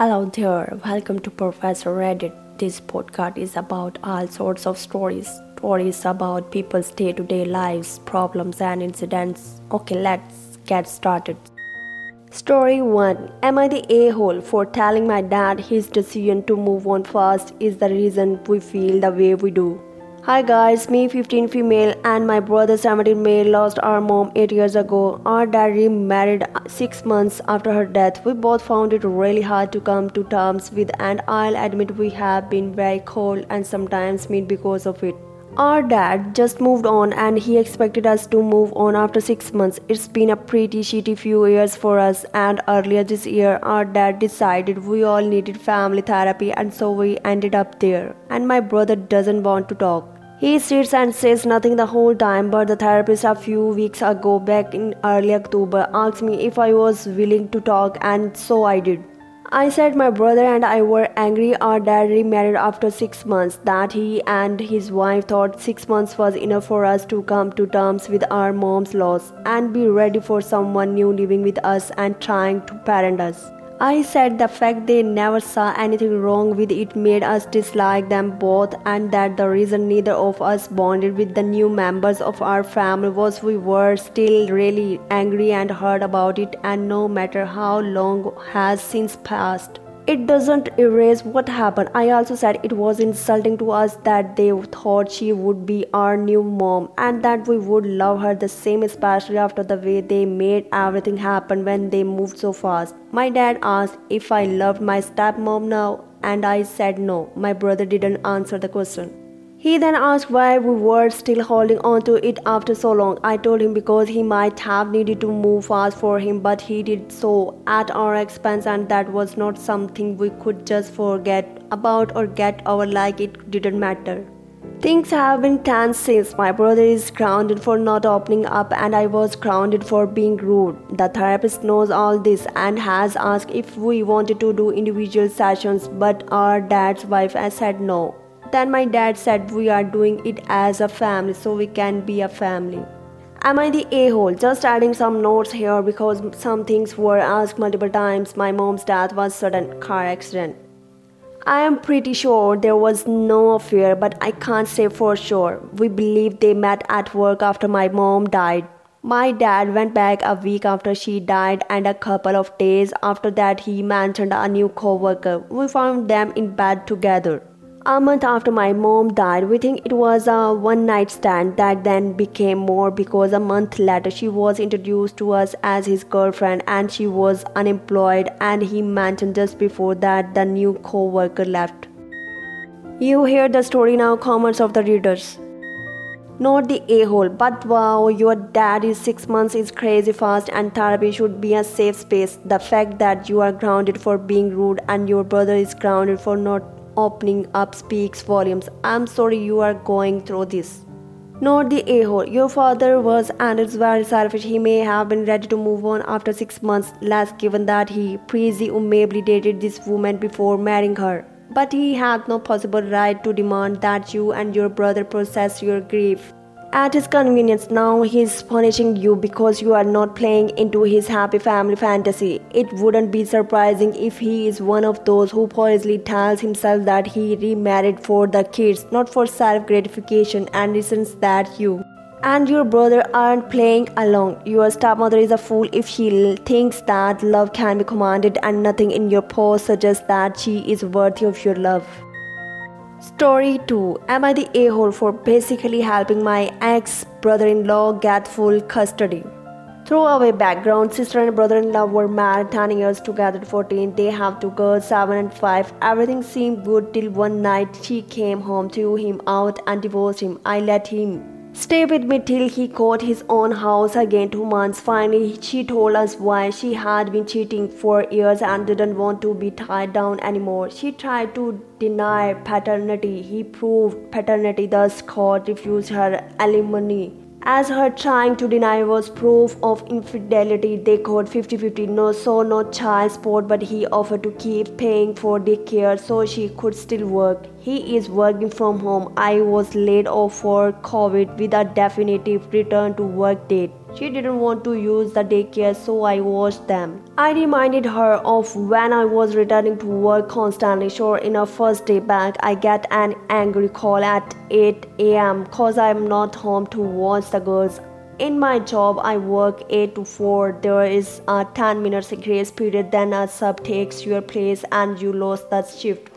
Hello there, welcome to Professor Reddit. This podcast is about all sorts of stories. Stories about people's day to day lives, problems, and incidents. Okay, let's get started. Story 1 Am I the a hole for telling my dad his decision to move on fast is the reason we feel the way we do? Hi guys, me 15 female and my brother 17 male lost our mom 8 years ago. Our dad remarried 6 months after her death. We both found it really hard to come to terms with and I'll admit we have been very cold and sometimes mean because of it. Our dad just moved on and he expected us to move on after 6 months. It's been a pretty shitty few years for us and earlier this year our dad decided we all needed family therapy and so we ended up there. And my brother doesn't want to talk. He sits and says nothing the whole time, but the therapist a few weeks ago, back in early October, asked me if I was willing to talk, and so I did. I said my brother and I were angry our dad remarried after six months, that he and his wife thought six months was enough for us to come to terms with our mom's loss and be ready for someone new living with us and trying to parent us. I said the fact they never saw anything wrong with it made us dislike them both, and that the reason neither of us bonded with the new members of our family was we were still really angry and hurt about it, and no matter how long has since passed. It doesn't erase what happened. I also said it was insulting to us that they thought she would be our new mom and that we would love her the same, especially after the way they made everything happen when they moved so fast. My dad asked if I loved my stepmom now, and I said no. My brother didn't answer the question. He then asked why we were still holding on to it after so long. I told him because he might have needed to move fast for him, but he did so at our expense, and that was not something we could just forget about or get over like it didn't matter. Things have been tense since my brother is grounded for not opening up and I was grounded for being rude. The therapist knows all this and has asked if we wanted to do individual sessions, but our dad's wife has said no. Then my dad said we are doing it as a family so we can be a family. Am I the a hole? Just adding some notes here because some things were asked multiple times. My mom's death was sudden car accident. I am pretty sure there was no affair, but I can't say for sure. We believe they met at work after my mom died. My dad went back a week after she died, and a couple of days after that, he mentioned a new co worker. We found them in bed together. A month after my mom died, we think it was a one night stand that then became more because a month later she was introduced to us as his girlfriend and she was unemployed and he mentioned just before that the new co-worker left. You hear the story now, comments of the readers. Not the a-hole, but wow, your dad is six months is crazy fast and therapy should be a safe space. The fact that you are grounded for being rude and your brother is grounded for not opening up speaks volumes. I'm sorry you are going through this. Not the a hole. Your father was and is very selfish. He may have been ready to move on after six months less, given that he presumably dated this woman before marrying her. But he had no possible right to demand that you and your brother process your grief at his convenience. Now he's punishing you because you are not playing into his happy family fantasy. It wouldn't be surprising if he is one of those who poisely tells himself that he remarried for the kids, not for self gratification, and resents that you and your brother aren't playing along. Your stepmother is a fool if she thinks that love can be commanded, and nothing in your post suggests that she is worthy of your love. Story 2 Am I the a hole for basically helping my ex brother in law get full custody? Throw away background, sister and brother in law were married 10 years together 14. They have two girls, 7 and 5. Everything seemed good till one night she came home, threw him out, and divorced him. I let him Stay with me till he caught his own house again two months. Finally, she told us why she had been cheating for years and didn't want to be tied down anymore. She tried to deny paternity. He proved paternity, thus, court refused her alimony. As her trying to deny was proof of infidelity, they got 50 50. No, so no child support, but he offered to keep paying for daycare so she could still work. He is working from home. I was laid off for COVID with a definitive return to work date. She didn't want to use the daycare, so I watched them. I reminded her of when I was returning to work constantly. Sure, in our first day back, I get an angry call at 8 am cause I'm not home to watch the girls. In my job, I work 8 to 4. There is a 10 minutes grace period, then a sub takes your place and you lose that shift.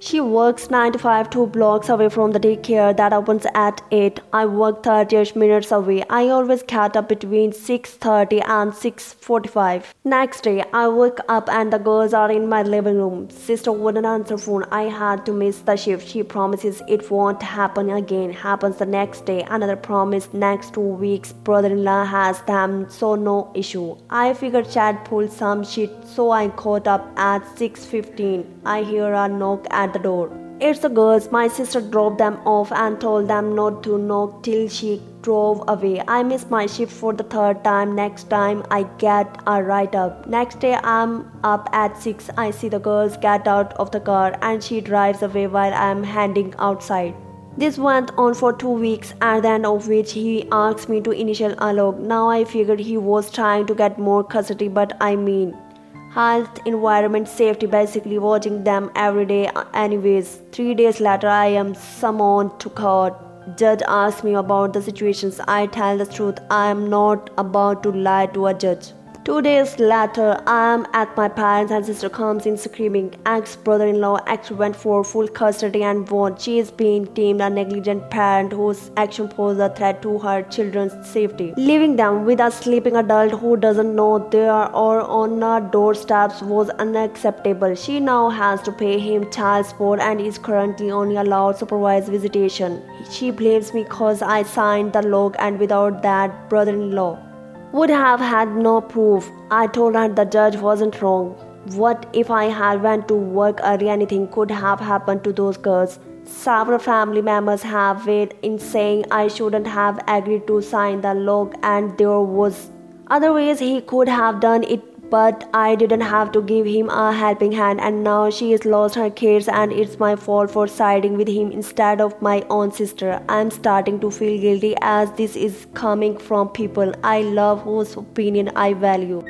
She works 9 to 5, two blocks away from the daycare that opens at 8. I work 30 minutes away. I always get up between 6.30 and 6.45. Next day, I wake up and the girls are in my living room. Sister wouldn't answer phone. I had to miss the shift. She promises it won't happen again. Happens the next day. Another promise next two weeks. Brother-in-law has them, so no issue. I figured Chad pulled some shit, so I caught up at 6.15. I hear a knock at at the door. It's the girls. My sister dropped them off and told them not to knock till she drove away. I missed my shift for the third time. Next time I get a write up. Next day I'm up at 6. I see the girls get out of the car and she drives away while I'm handing outside. This went on for two weeks, at the end of which he asked me to initial a log. Now I figured he was trying to get more custody, but I mean, health, environment, safety, basically watching them every day. Anyways, three days later, I am summoned to court. Judge asks me about the situations. I tell the truth. I am not about to lie to a judge. Two days later, I am at my parents and sister comes in screaming. Ex-brother-in-law ex went for full custody and won. She is being deemed a negligent parent whose action poses a threat to her children's safety. Leaving them with a sleeping adult who doesn't know they are or on our doorsteps was unacceptable. She now has to pay him child support and is currently only allowed supervised visitation. She blames me cause I signed the log and without that brother-in-law would have had no proof. I told her the judge wasn't wrong. What if I had went to work early? Anything could have happened to those girls. Several family members have weighed in saying I shouldn't have agreed to sign the log, and there was other ways he could have done it but I didn't have to give him a helping hand, and now she has lost her kids, and it's my fault for siding with him instead of my own sister. I'm starting to feel guilty as this is coming from people I love whose opinion I value.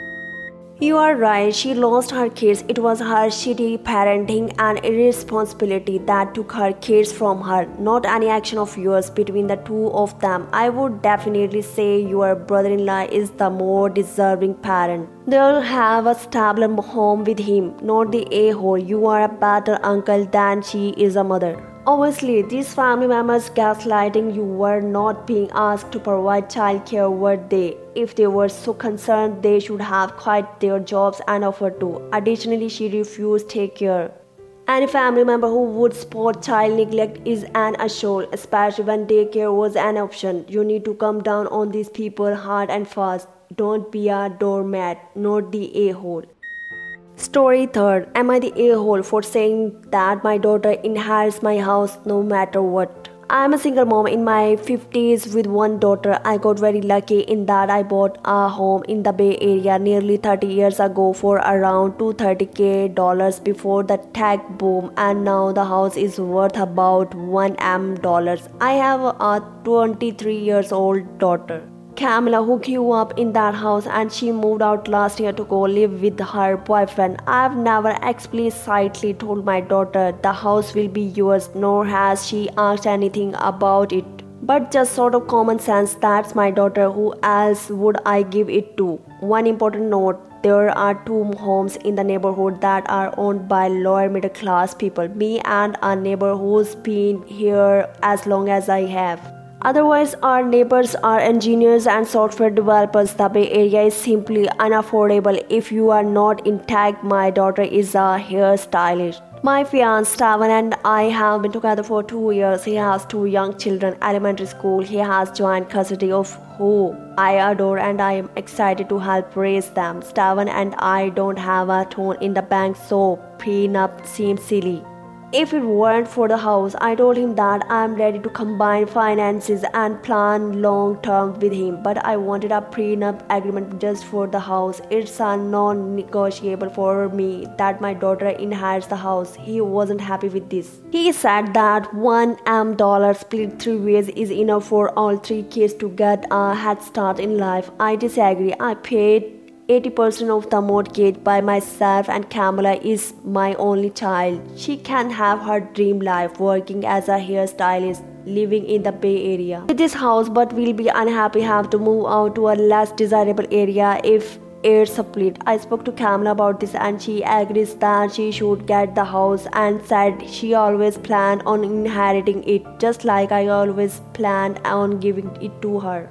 You are right, she lost her kids. It was her shitty parenting and irresponsibility that took her kids from her, not any action of yours between the two of them. I would definitely say your brother in law is the more deserving parent. They'll have a stable home with him, not the a hole. You are a better uncle than she is a mother. Obviously, these family members gaslighting you were not being asked to provide childcare, were they? If they were so concerned, they should have quit their jobs and offered to. Additionally, she refused take care. Any family member who would support child neglect is an asshole, especially when daycare was an option. You need to come down on these people hard and fast. Don't be a doormat, not the a hole. Story third Am I the a hole for saying that my daughter inherits my house no matter what? I'm a single mom in my 50s with one daughter. I got very lucky in that I bought a home in the Bay Area nearly 30 years ago for around 230k dollars before the tech boom and now the house is worth about 1 m dollars. I have a 23 years old daughter. Camilla who grew up in that house and she moved out last year to go live with her boyfriend. I've never explicitly told my daughter the house will be yours, nor has she asked anything about it. But just sort of common sense, that's my daughter, who else would I give it to? One important note there are two homes in the neighborhood that are owned by lower middle class people, me and a neighbor who's been here as long as I have. Otherwise, our neighbors are engineers and software developers. The Bay Area is simply unaffordable if you are not in tech. My daughter is a hairstylist. My fiance Steven and I have been together for two years. He has two young children, elementary school. He has joint custody of who I adore and I am excited to help raise them. Steven and I don't have a ton in the bank, so prenup seems silly. If it weren't for the house, I told him that I'm ready to combine finances and plan long term with him. But I wanted a prenup agreement just for the house. It's a non negotiable for me that my daughter inherits the house. He wasn't happy with this. He said that one M dollar split three ways is enough for all three kids to get a head start in life. I disagree. I paid 80% of the mortgage by myself and Kamala is my only child. She can have her dream life working as a hairstylist living in the Bay Area. With this house but will be unhappy have to move out to a less desirable area if air split. I spoke to Kamala about this and she agrees that she should get the house and said she always planned on inheriting it just like I always planned on giving it to her.